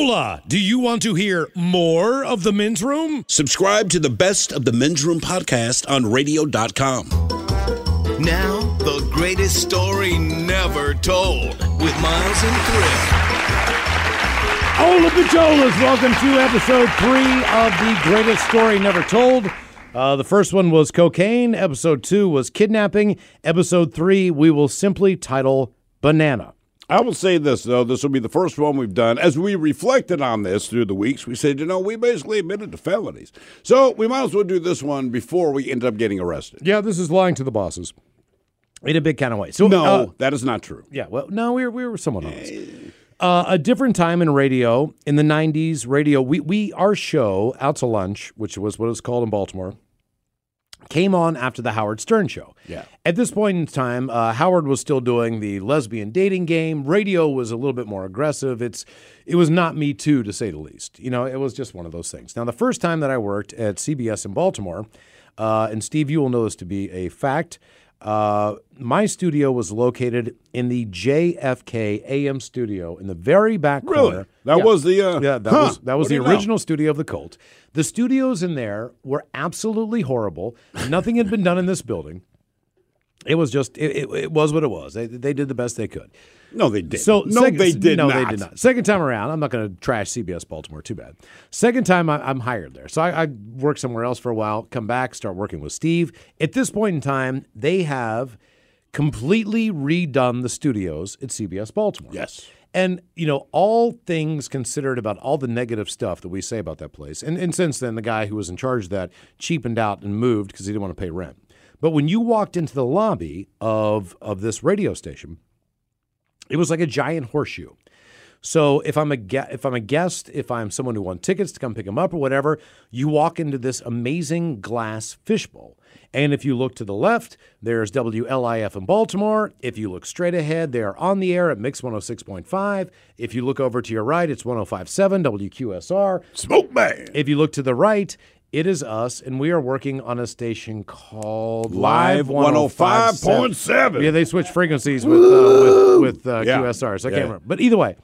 Hola! Do you want to hear more of the men's room? Subscribe to the best of the men's room podcast on radio.com. Now, the greatest story never told with Miles and Thrill. Hola, Pacholas! Welcome to episode three of the greatest story never told. Uh, the first one was cocaine. Episode two was kidnapping. Episode three, we will simply title Banana. I will say this, though. This will be the first one we've done. As we reflected on this through the weeks, we said, you know, we basically admitted to felonies. So we might as well do this one before we end up getting arrested. Yeah, this is lying to the bosses in a big kind of way. So No, uh, that is not true. yeah, well, no, we were, we were somewhat honest. Uh, a different time in radio in the '90s. Radio, we we our show out to lunch, which was what it's called in Baltimore, came on after the Howard Stern show. Yeah. At this point in time, uh, Howard was still doing the lesbian dating game. Radio was a little bit more aggressive. It's it was not Me Too to say the least. You know, it was just one of those things. Now, the first time that I worked at CBS in Baltimore, uh, and Steve, you will know this to be a fact. Uh, my studio was located in the JFK AM studio in the very back Really? corner. That was the, uh, yeah that huh, was that was what the you know? original studio of the cult. The studios in there were absolutely horrible. Nothing had been done in this building. It was just it, it, it was what it was. They, they did the best they could. No, they did. So no, they did no, not. they did not. Second time around, I'm not going to trash CBS Baltimore. Too bad. Second time, I, I'm hired there. So I, I work somewhere else for a while. Come back, start working with Steve. At this point in time, they have completely redone the studios at CBS Baltimore. Yes. And, you know, all things considered about all the negative stuff that we say about that place. And, and since then, the guy who was in charge of that cheapened out and moved because he didn't want to pay rent. But when you walked into the lobby of, of this radio station, it was like a giant horseshoe. So if I'm a ge- if I'm a guest, if I'm someone who won tickets to come pick them up or whatever, you walk into this amazing glass fishbowl. And if you look to the left, there's WLIF in Baltimore. If you look straight ahead, they're on the air at Mix 106.5. If you look over to your right, it's 105.7 WQSR. Smoke man. If you look to the right, it is us, and we are working on a station called Live 105.7. Yeah, they switch frequencies with uh, with, with uh, Yeah. QSR, so I Yeah. can't remember. But either way,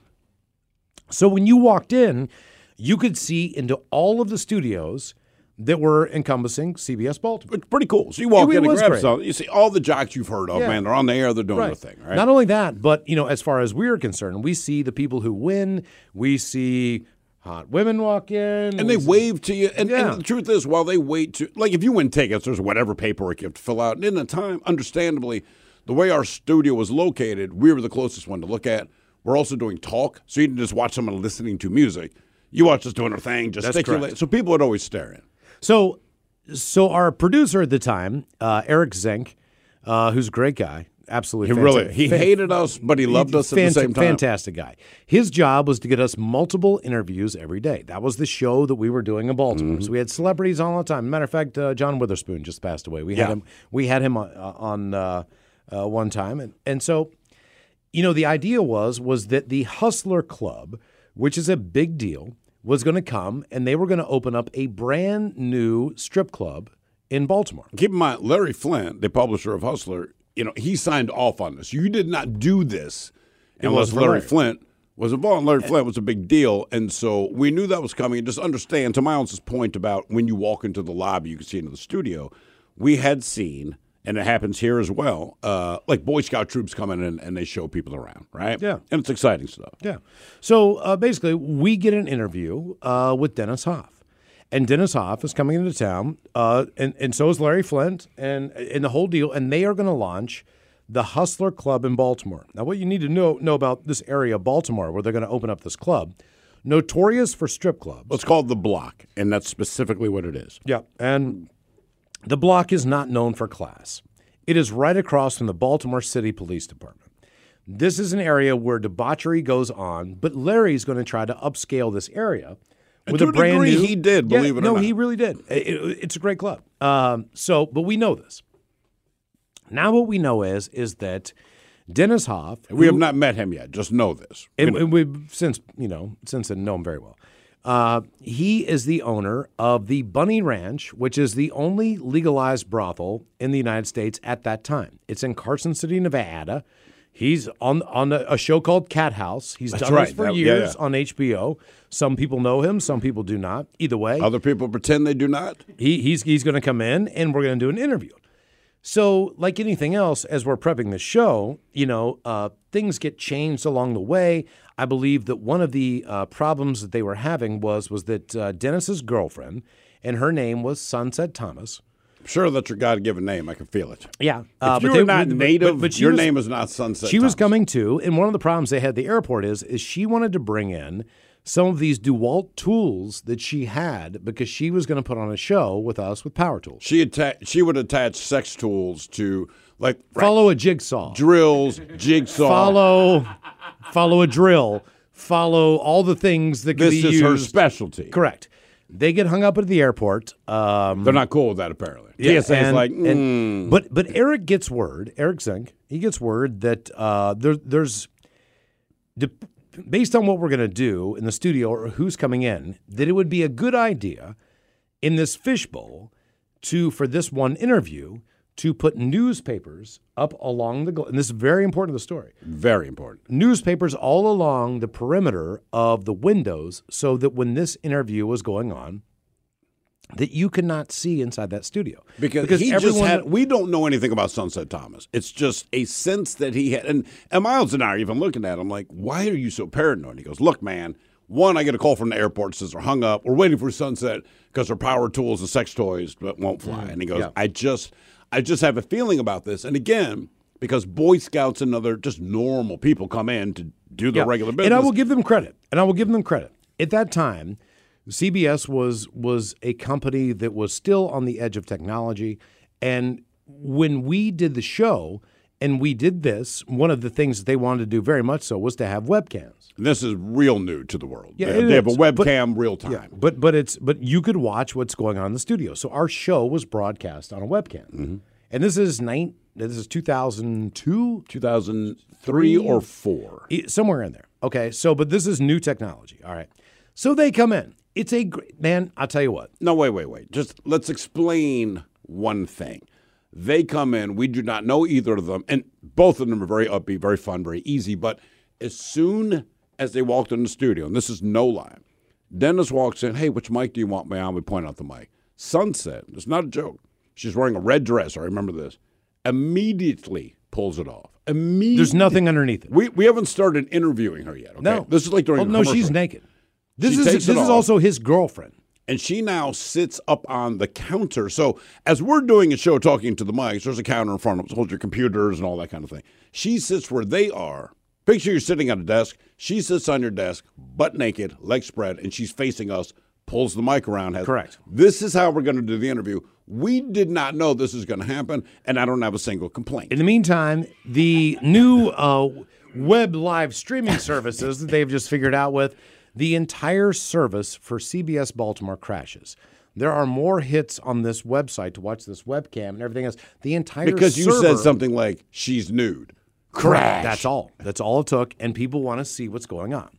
so when you walked in, you could see into all of the studios that were encompassing CBS Baltimore. It's pretty cool. So you walk It in and was grab great. something. You see all the jocks you've heard of, Yeah. man. They're on the air. They're doing their thing, right? Not only that, but you know, as far as we're concerned, we see the people who win. We see hot women walk in, and they wave to you. And, Yeah. and the truth is, while they wait to, like, if you win tickets, there's whatever paperwork you have to fill out. And in the time, understandably, the way our studio was located, we were the closest one to look at. We're also doing talk, so you didn't just watch someone listening to music. You watch us doing our thing, gesticulate. correct. So people would always stare in. So, so our producer at the time, uh, Eric Zink, uh, who's a great guy, absolutely, He really he fa- hated us, but he loved us at the same time. Fantastic guy. His job was to get us multiple interviews every day. That was the show that we were doing in Baltimore. Mm-hmm. So we had celebrities all the time. Matter of fact, uh, John Witherspoon just passed away. We had him. We had him on, uh, on uh, uh, one time, and and so you know the idea was was that the Hustler Club, which is a big deal, was going to come and they were going to open up a brand new strip club in Baltimore. Keep in mind, Larry Flynt, the publisher of Hustler, you know, he signed off on this. You did not do this unless Larry, Larry. Flynt was involved. And Larry Flynt was a big deal. And so we knew that was coming. And just understand, to Miles's point about when you walk into the lobby, you can see into the studio, we had seen, and it happens here as well, uh, like Boy Scout troops coming in and, and they show people around, right? Yeah. And it's exciting stuff. Yeah. So uh, basically, we get an interview uh, with Dennis Hof. And Dennis Hof is coming into town, uh, and, and so is Larry Flynt, and, and the whole deal. And they are going to launch the Hustler Club in Baltimore. Now, what you need to know, know about this area of Baltimore where they're going to open up this club, notorious for strip clubs. It's called The Block, and that's specifically what it is. Yeah. And the block is not known for class. It is right across from the Baltimore City Police Department. This is an area where debauchery goes on, but Larry's going to try to upscale this area with a a brand degree, new. he did, Yeah, believe it or not. no, he really did. It- it- it's a great club. Um, so, but we know this. Now, what we know is is that Dennis Hof, We have not met him yet. Just know this. We and, know- and we've since you know since then know him very well. Uh, he is the owner of the Bunny Ranch, which is the only legalized brothel in the United States at that time. It's in Carson City, Nevada. He's on on a, a show called Cathouse. He's That's done right. this for That- yeah, years yeah. on HBO. Some people know him, some people do not. Either way, Other people pretend they do not. he, he's he's going to come in and we're going to do an interview. So, like anything else, as we're prepping the show, you know, uh, things get changed along the way. I believe that one of the uh, problems that they were having was was that uh, Dennis's girlfriend, and her name was Sunset Thomas. Sure that's your God-given name. I can feel it. Yeah, If uh, you're they- not but- native, but- but your was- name is not Sunset. She was coming too, and one of the problems they had at the airport is is she wanted to bring in some of these DeWalt tools that she had because she was going to put on a show with us with power tools. She atta- She would attach sex tools to like Follow a jigsaw. drills, jigsaw. follow follow a drill, follow all the things that can This be is her specialty. Correct. They get hung up at the airport. Um, They're not cool with that apparently. yeah, TSA is and- like, and- mm. but but Eric gets word. Eric Zink, he gets word that uh, there, there's de- based on what we're going to do in the studio or who's coming in, that it would be a good idea in this fishbowl to for this one interview to put newspapers up along the gl- and this is very important to the story very important. newspapers all along the perimeter of the windows so that when this interview was going on that you could not see inside that studio Because, he just had. We don't know anything about Sunset Thomas. It's just a sense that he had. And, and Miles and I are even looking at him like, why are you so paranoid? He goes, look, man. One, I get a call from the airport says they're hung up. We're waiting for Sunset because their power tools and sex toys but won't fly. Mm, and he goes, Yeah. I just, I just have a feeling about this. And again, because Boy Scouts and other just normal people come in to do their Yeah. regular business. and i will give them credit and i will give them credit at that time cbs was was a company that was still on the edge of technology and when we did the show and we did this one of the things that they wanted to do very much so was to have webcams this is real new to the world. Yeah, they, they have a is. But- webcam real time. Yeah, but but it's but you could watch what's going on in the studio. So our show was broadcast on a webcam, Mm-hmm. and this is nine. This is two thousand two, 2003 or four. somewhere in there. Okay, so but this is new technology. All right, so they come in. It's a great man. I'll tell you what. No, wait, wait, wait. Just let's explain one thing. They come in, we do not know either of them, and both of them are very upbeat, very fun, very easy. But as soon as they walked in the studio, and this is no lie, Dennis walks in, hey, which mic do you want me on? We point out the mic. Sunset, it's not a joke. She's wearing a red dress, I remember this. Immediately pulls it off. Immediately. There's nothing underneath it. We, we haven't started interviewing her yet. Okay? No, This is like during Oh, a no, she's naked. This She is this is also his girlfriend. And she now sits up on the counter. So as we're doing a show talking to the mics, there's a counter in front of us, hold your computers and all that kind of thing. She sits where they are. Picture you're sitting at a desk. She sits on your desk, butt naked, legs spread, and she's facing us, pulls the mic around. Has, Correct. This is how we're going to do the interview. We did not know this is going to happen, and I don't have a single complaint. In the meantime, the new uh, web live streaming services that they've just figured out with the entire service for CBS Baltimore crashes. There are more hits on this website to watch this webcam and everything else. The entire because you server- said something like, she's nude. Crash. That's all. That's all it took, and people want to see what's going on.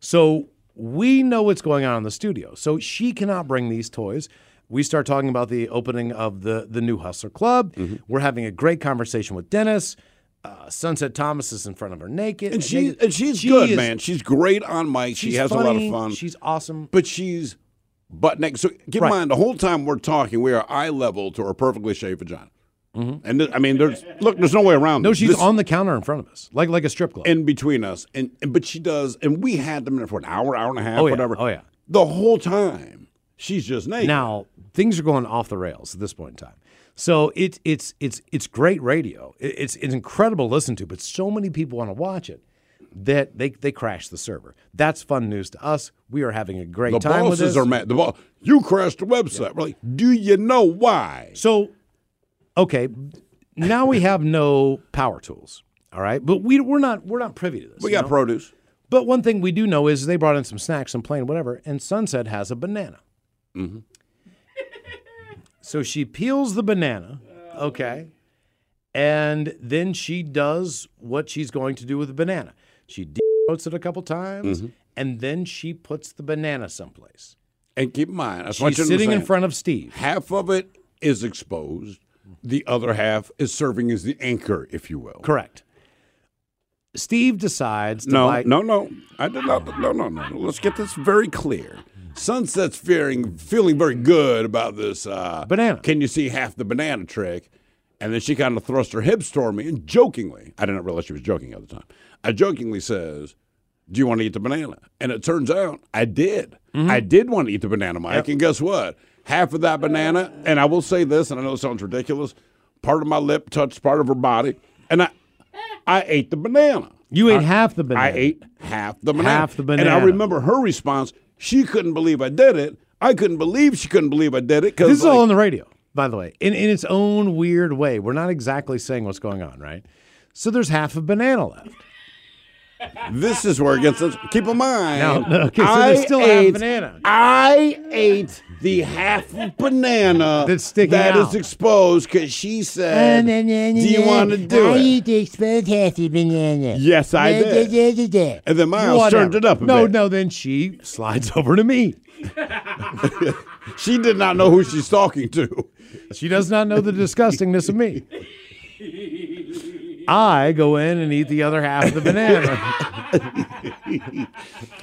So we know what's going on in the studio. So she cannot bring these toys. We start talking about the opening of the the new Hustler Club. Mm-hmm. We're having a great conversation with Dennis. Uh, Sunset Thomas is in front of her naked, And she's, naked. and she's She good, is- man. She's great on mic. She has a lot of fun. She's awesome. but she's butt naked. So keep Right. in mind, the whole time we're talking, we are eye level to her perfectly shaved vagina. And th- I mean, there's look, there's no way around. Mm-hmm. No, this. she's This- on the counter in front of us, like like a strip club. in between us, and, and but she does, and we had them in there for an hour, hour and a half, Oh, yeah. whatever. Oh, yeah. the whole time she's just naked. Now things are going off the rails at this point in time. So it's it's it's it's great radio. It- It's it's incredible to listen to, but so many people want to watch it that they they crash the server. That's fun news to us. We are having a great the time with bosses are mad. The boss, you crashed the website. We're like, do you know why? So, okay, now we have no power tools. All right, but we we're not we're not privy to this. We got know? produce. But one thing we do know is they brought in some snacks, some plain whatever, and Sunset has a banana. Mm-hmm. So she peels the banana, okay, and then she does what she's going to do with the banana. She decoats it a couple times, Mm-hmm. and then she puts the banana someplace. And keep in mind, just She's sitting in front of Steve. Half of it is exposed. The other half is serving as the anchor, if you will. Correct. Steve decides to No, buy. no, no. I did not. No, no, no. no. Let's get this very clear. Sunset's feeling feeling very good about this uh, Banana. Can you see half the banana trick? And then she kind of thrust her hips toward me and jokingly, I didn't realize she was joking at the time. I jokingly says, "Do you want to eat the banana?" And it turns out I did. Mm-hmm. I did want to eat the banana, Mike. And guess what? Half of that banana, and I will say this, and I know it sounds ridiculous. Part of my lip touched part of her body, and I, I ate the banana. You ate half the banana. I ate half the banana. Half the banana. And I remember her response. She couldn't believe I did it. I couldn't believe she couldn't believe I did it. Cause This is like, all on the radio, by the way, in, in its own weird way. We're not exactly saying what's going on, right? So there's half a banana left. This is where it gets. us. Keep in mind. No, no, okay, so I still half ate, banana. I ate the half banana That's sticking that out. is exposed because she said, "Do you want to do I it?" eat the exposed half banana. Yes, I did. da, da, da. And then Miles Whatever. turned it up a no, bit. no, then she slides over to me. She did not know who she's talking to. She does not know the disgustingness of me. I go in and eat the other half of the banana.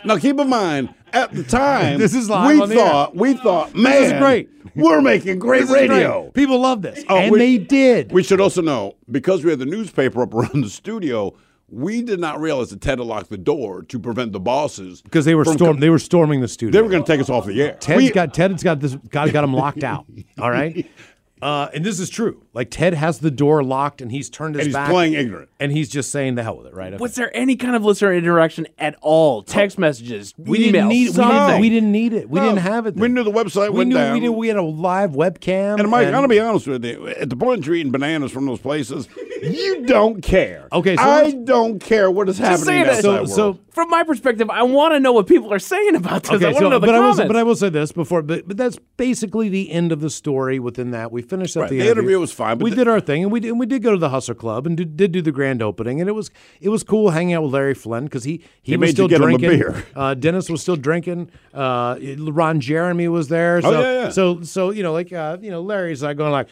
Now, keep in mind, at the time, This is live we on the air. thought, we thought, man, this is great. We're making great radio. great. People love this. Oh, and we- they did. We should also know because we had the newspaper up around the studio, we did not realize that Ted had locked the door to prevent the bosses Because they were storm com- they were storming the studio. they were going to take us off the air. Ted's We- got Ted's got this got got him locked out. All right. Uh, and this is true. Like Ted has the door locked and he's turned his and he's back playing ignorant. and he's just saying the hell with it, right? Okay. Was there any kind of listener interaction at all? Text messages, we emails, didn't need we something. didn't, we didn't need it. We No. didn't have it. We knew the website we went knew, down. We knew we had a live webcam. And Mike, I'm going to be honest with you. At the point you're eating bananas from those places, you don't care. Okay, so I don't care what is happening saying outside so world. so From my perspective, I want to know what people are saying about this. I want to know the but I will comments. say, but I will say this before, but but that's basically the end of the story. Within that, we finished up Right, the, the interview was fine, but we the- did our thing, and we did, and we did go to the Hustler Club and did, did do the grand opening, and it was it was cool hanging out with Larry Flynn because he he, He was made you still get him a drinking. beer. Uh, Dennis was still drinking. Uh, Ron Jeremy was there. So, Oh, yeah, yeah. So so you know like uh, you know Larry's like going like,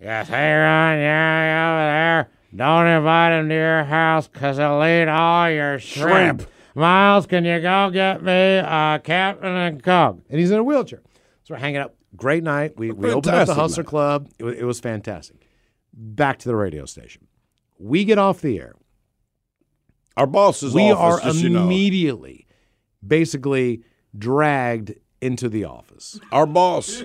yes, hey Ron, yeah, yeah, over there. Don't invite him to your house because he'll eat all your shrimp. Shrimp. Miles, can you go get me a Captain and Coke? And he's in a wheelchair. So we're hanging out. Great night. We, we opened up the Hustler night. Club. It, wa- it was fantastic. Back to the radio station. We get off the air. our boss's we office, are just, you know, immediately basically dragged into the office. our boss,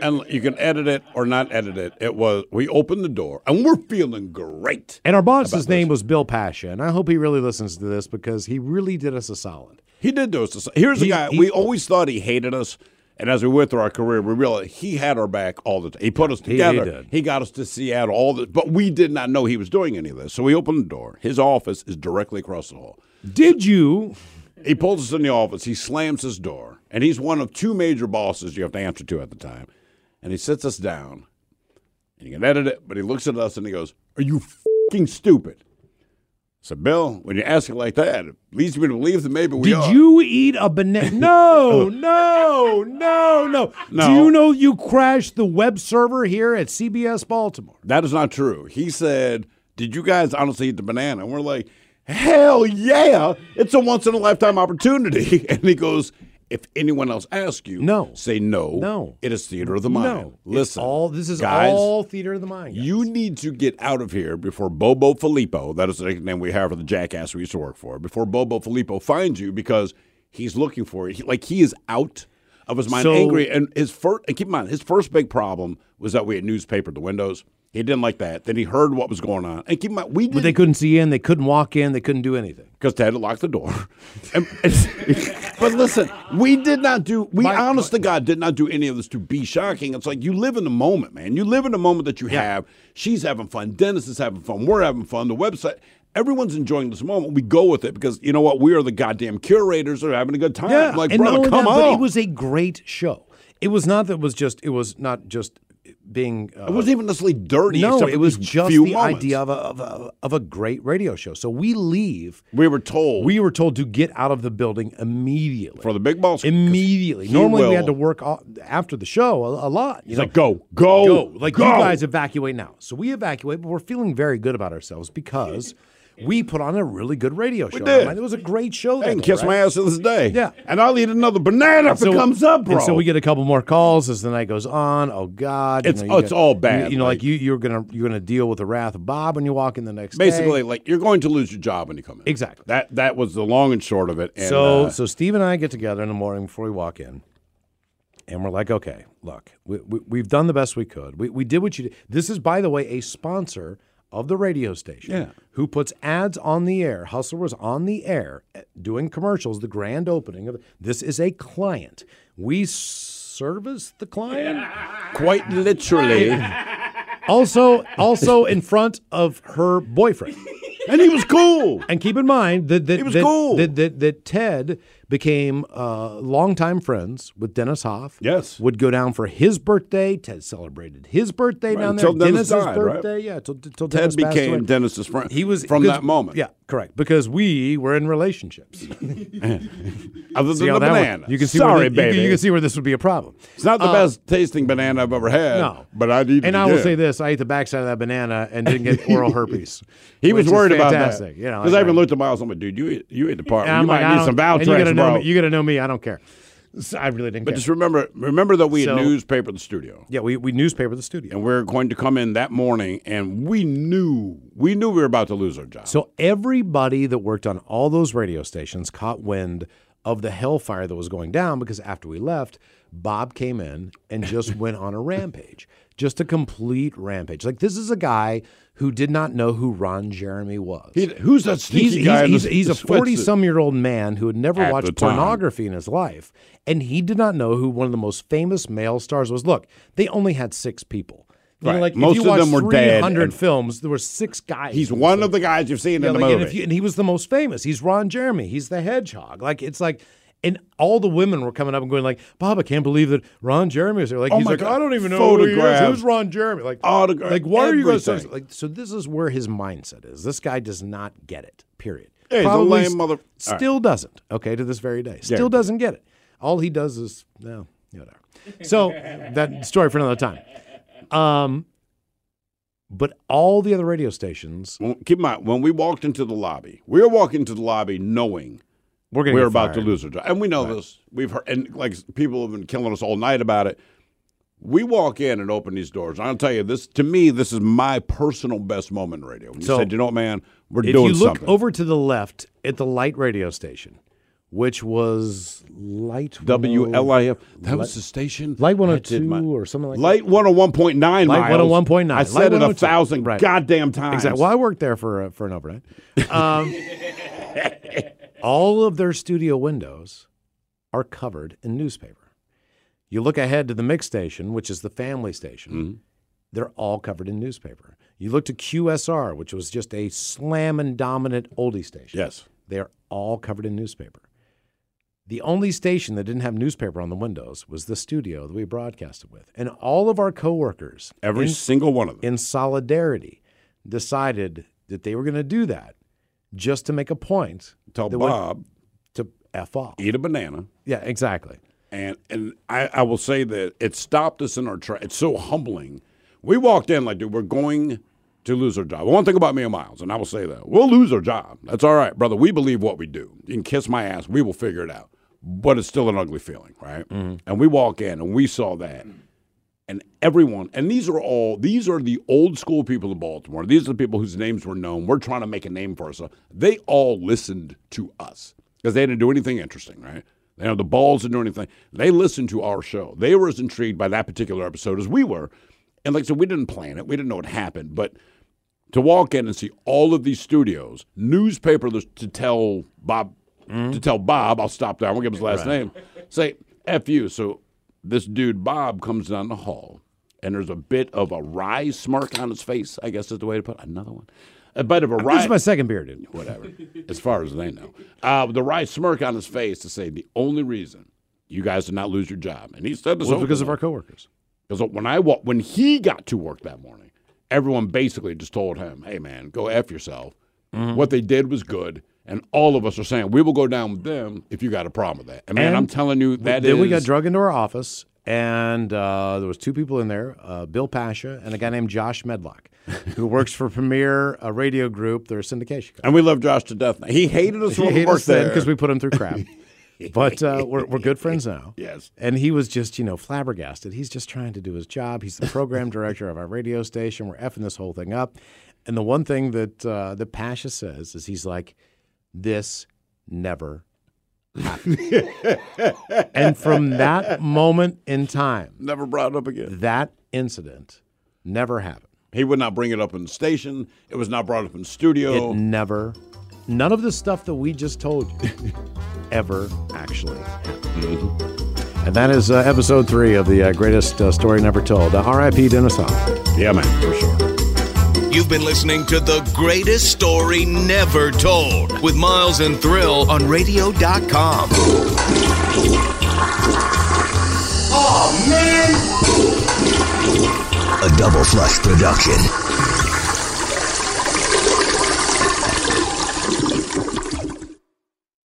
and you can edit it or not edit it. It was we opened the door and we're feeling great. And our boss's name was Bill Pasha. And I hope he really listens to this because he really did us a solid. He did do us. a solid. Here's a guy he- we always thought he hated us, and as we went through our career, we realized he had our back all the time. He put us He- he together. did. got us to Seattle. All this, but we did not know he was doing any of this. So we opened the door. His office is directly across the hall. Did you? He pulls us in the office. He slams his door, and he's one of two major bosses you have to answer to at the time. And he sits us down, and you can edit it, but he looks at us and he goes, "Are you fucking stupid?" Said, "Bill, when you ask it like that, it leads me to believe that maybe we Did are." you eat a banana? No, no, no, no. No. Do you know you crashed the web server here at CBS Baltimore? That is not true. He said, Did you guys honestly eat the banana? And we're like, Hell yeah. It's a once in a lifetime opportunity. And he goes, If anyone else asks you, No. say no. No. It is theater of the mind. No. Listen. all this is guys, all theater of the mind. guys. You need to get out of here before Bobo Filippo, that is the nickname we have for the jackass we used to work for, before Bobo Filippo finds you because he's looking for you. He- like he is out of his mind, So- angry. And his first, and keep in mind, his first big problem was that we had newspaper the windows. He didn't like that. Then he heard what was going on. And keep in mind, we but they couldn't see in, they couldn't walk in, they couldn't do anything. because Ted had locked the door. And- but listen, we did not do. We My- honest to God did not do any of this to be shocking. It's like you live in the moment, man. You live in the moment that you have. She's having fun. Dennis is having fun. We're having fun. The website. Everyone's enjoying this moment. We go with it because you know what? We are the goddamn curators. Are having a good time. I'm like, and not brother, only come that, on. but it was a great show. It was not that it was just it was not just being uh, It wasn't even necessarily dirty. no, it was just the moments. idea of a, of, a, of a great radio show. So we leave. We were told We were told to get out of the building immediately. for the big balls. immediately. Normally we had to work o- after the show a, a lot. He's know? like, go, go, go. Like go. you guys evacuate now. So we evacuate, but we're feeling very good about ourselves because we put on a really good radio show. did. It was a great show. I that can kiss right? my ass to this day. Yeah. And I'll eat another banana if it comes up, bro. And so we get a couple more calls as the night goes on. Oh God, It's- you oh, it's get- all bad, You, know, like, like- you, you're gonna you're gonna deal with the wrath of Bob when you walk in the next day. Basically, like you're going to lose your job when you come in. Exactly. That that was the long and short of it. And, so uh, so Steve and I get together in the morning before we walk in, and we're like, okay, look, we, we, we've done the best we could. We we did what you did. This is, by the way, a sponsor of the radio station. Yeah. Who puts ads on the air? Hustler was on the air eh, doing commercials. The grand opening of this is a client. We service the client. quite literally, Also, also in front of her boyfriend. and he was cool. And keep in mind that that, that, cool. that, that, that Ted became uh, longtime friends with Dennis Hof. Yes. Would go down for his birthday. Ted celebrated his birthday down there. Dennis Dennis's died, right? birthday. Yeah, till, till Ted Dennis became away. Dennis's friend. He was from that moment. Yeah, correct. Because we were in relationships. Other than the would- banana. you can see Sorry, where the- you baby. can- You, can see where this would be a problem. it's not the best tasting banana I've ever had. No. but I need. And I will say this: I ate the backside of that banana and didn't get oral herpes. He was worried about that. You know, because I even looked at Miles. I'm like, dude, you ate, you ate the part. You might like, need some and you gotta Valtrex, know bro. me. You got to know me. I don't care. So I really didn't but care. just remember, remember that we So- had newspaper the studio. yeah, we, we newspaper the studio. and we are going to come in that morning, and we knew we knew we were about to lose our job. So everybody that worked on all those radio stations caught wind of the hellfire that was going down because after we left, Bob came in and just went on a rampage. Just a complete rampage. Like this is a guy who did not know who Ron Jeremy was. He- who's that sneaky he's, guy? in He's, the- he's, he's a 40 some year old man who had never At watched pornography in his life. And he did not know who one of the most famous male stars was. Look, they only had six people. You know, Right. like Most if you of them were dead 300 and- films, there were six guys. He's one of the guys you've seen Yeah, in the like, and, movie. if you, and he was the most famous. He's Ron Jeremy. He's the hedgehog. Like it's like, and all the women were coming up and going like, "Bob, I can't believe that Ron Jeremy is there." Like Oh he's like, God. "I don't even know who he is. Who's Ron Jeremy?" Like Autograph- Like why are you guys so like? So this is where his mindset is. This guy does not get it. Period. A Probably lame mother- All right. Still doesn't. Okay, to this very day, still Yeah. doesn't get it. All he does is no, whatever. So that story for another time. Um, but all the other radio stations, Well, keep in mind, when we walked into the lobby, we were walking into the lobby knowing we're going we to were about to lose our job, and we know this. We've heard, and like people have been killing us all night about it. We walk in and open these doors. I'll tell you this. To me, this is my personal best moment in radio. When you So, said, "You know what, man, we're doing something." If you look something." over to the left at the light radio station, which was light WLIF. That Light- was the station. Light I 102 my- or something like that. Light 101.9 Light miles. 101.9. I said Light it a thousand Right. goddamn times. Exactly. Well, I worked there for uh, for an overnight. Um, all of their studio windows are covered in newspaper. You look ahead to the mix station, which is the family station. Mm-hmm. They're all covered in newspaper. You look to QSR, which was just a slam and dominant oldie station. Yes. They are all covered in newspaper. The only station that didn't have newspaper on the windows was the studio that we broadcasted with. And all of our coworkers, Every in, single one of them. in solidarity, decided that they were going to do that just to make a point Tell went Bob, to F off. eat a banana. Yeah, exactly. And and I, I will say that it stopped us in our track. It's so humbling. We walked in like, dude, we're going to lose our job. One thing about me and Miles, and I will say that we'll lose our job. That's all right, brother. We believe what we do. You can kiss my ass. We will figure it out. But it's still an ugly feeling, right? Mm-hmm. And we walk in and we saw that. And everyone, and these are all, these are the old school people of Baltimore. These are the people whose names were known. We're trying to make a name for ourselves. They all listened to us because they didn't do anything interesting, right? They had the balls didn't do anything. They listened to our show. They were as intrigued by that particular episode as we were. And like I said, we didn't plan it. We didn't know what happened. But to walk in and see all of these studios, newspaper to tell Bob, to hmm? tell Bob, I'll stop there. I won't give his last name. Say F you. So this dude Bob comes down the hall, and there's a bit of a wry smirk on his face. I guess is the way to put it. another one. A bit of a This wry is my second beer, dude. whatever, as far as they know. Uh, the right smirk on his face to say the only reason you guys did not lose your job, and he said this was because of our coworkers. Because when I wa- when he got to work that morning, everyone basically just told him, "Hey man, go f yourself." Mm-hmm. What they did was good, and all of us are saying we will go down with them if you got a problem with that. And man, And I'm telling you that then we got drug into our office and uh, there was two people in there, uh, Bill Pasha and a guy named Josh Medlock, who works for Premier a Radio Group. They're a syndication company. And we love Josh to death. He hated us He when we worked us there because we put him through crap. but uh, we're, we're good friends now. Yes. And he was just, you know, flabbergasted. He's just trying to do his job. He's the program director of our radio station. We're effing this whole thing up. And the one thing that uh, that Pasha says is he's like, this never happened. and from that moment in time, never brought it up again. that incident never happened. He would not bring it up in the station. It was not brought up in studio. It never, none of the stuff that we just told you ever actually happened. And that is uh, episode three of the uh, greatest uh, story never told. Uh, R.I.P. Dennis Hof. yeah, man, for sure. You've been listening to the greatest story never told with Miles and Thrill on radio.com. Oh, man! A double flush production.